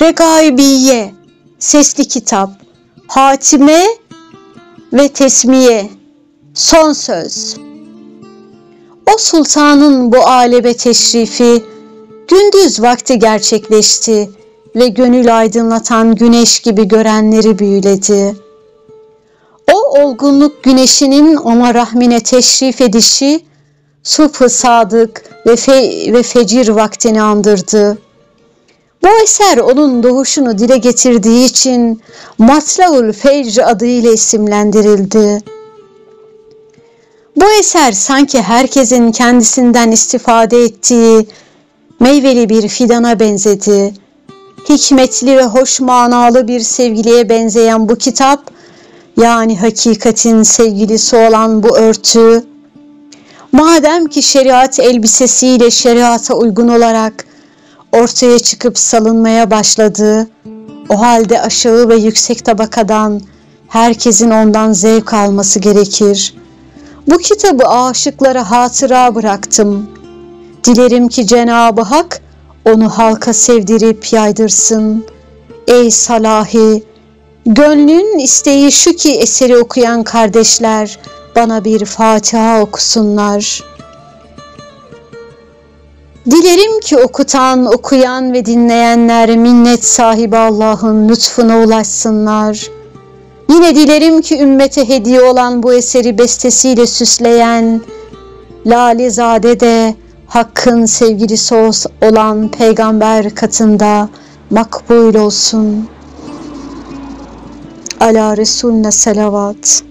Regaibiye Sesli Kitap Hatime ve Tesmiye Son Söz O sultanın bu aleme teşrifi gündüz vakti gerçekleşti ve gönül aydınlatan güneş gibi görenleri büyüledi. O olgunluk güneşinin ona rahmine teşrif edişi subh sadık ve, fe, ve fecir vaktini andırdı. Bu eser onun doğuşunu dile getirdiği için Maslaul Fecr adıyla isimlendirildi. Bu eser sanki herkesin kendisinden istifade ettiği meyveli bir fidana benzedi. Hikmetli ve hoş manalı bir sevgiliye benzeyen bu kitap, yani hakikatin sevgilisi olan bu örtü, madem ki şeriat elbisesiyle şeriata uygun olarak ortaya çıkıp salınmaya başladı, o halde aşağı ve yüksek tabakadan herkesin ondan zevk alması gerekir. Bu kitabı aşıklara hatıra bıraktım. Dilerim ki Cenab-ı Hak onu halka sevdirip yaydırsın. Ey salahi, gönlün isteği şu ki eseri okuyan kardeşler bana bir Fatiha okusunlar. Dilerim ki okutan, okuyan ve dinleyenler minnet sahibi Allah'ın lütfuna ulaşsınlar. Yine dilerim ki ümmete hediye olan bu eseri bestesiyle süsleyen Lalizade de Hakk'ın sevgilisi olan peygamber katında makbul olsun. Ala Resulüne selavat.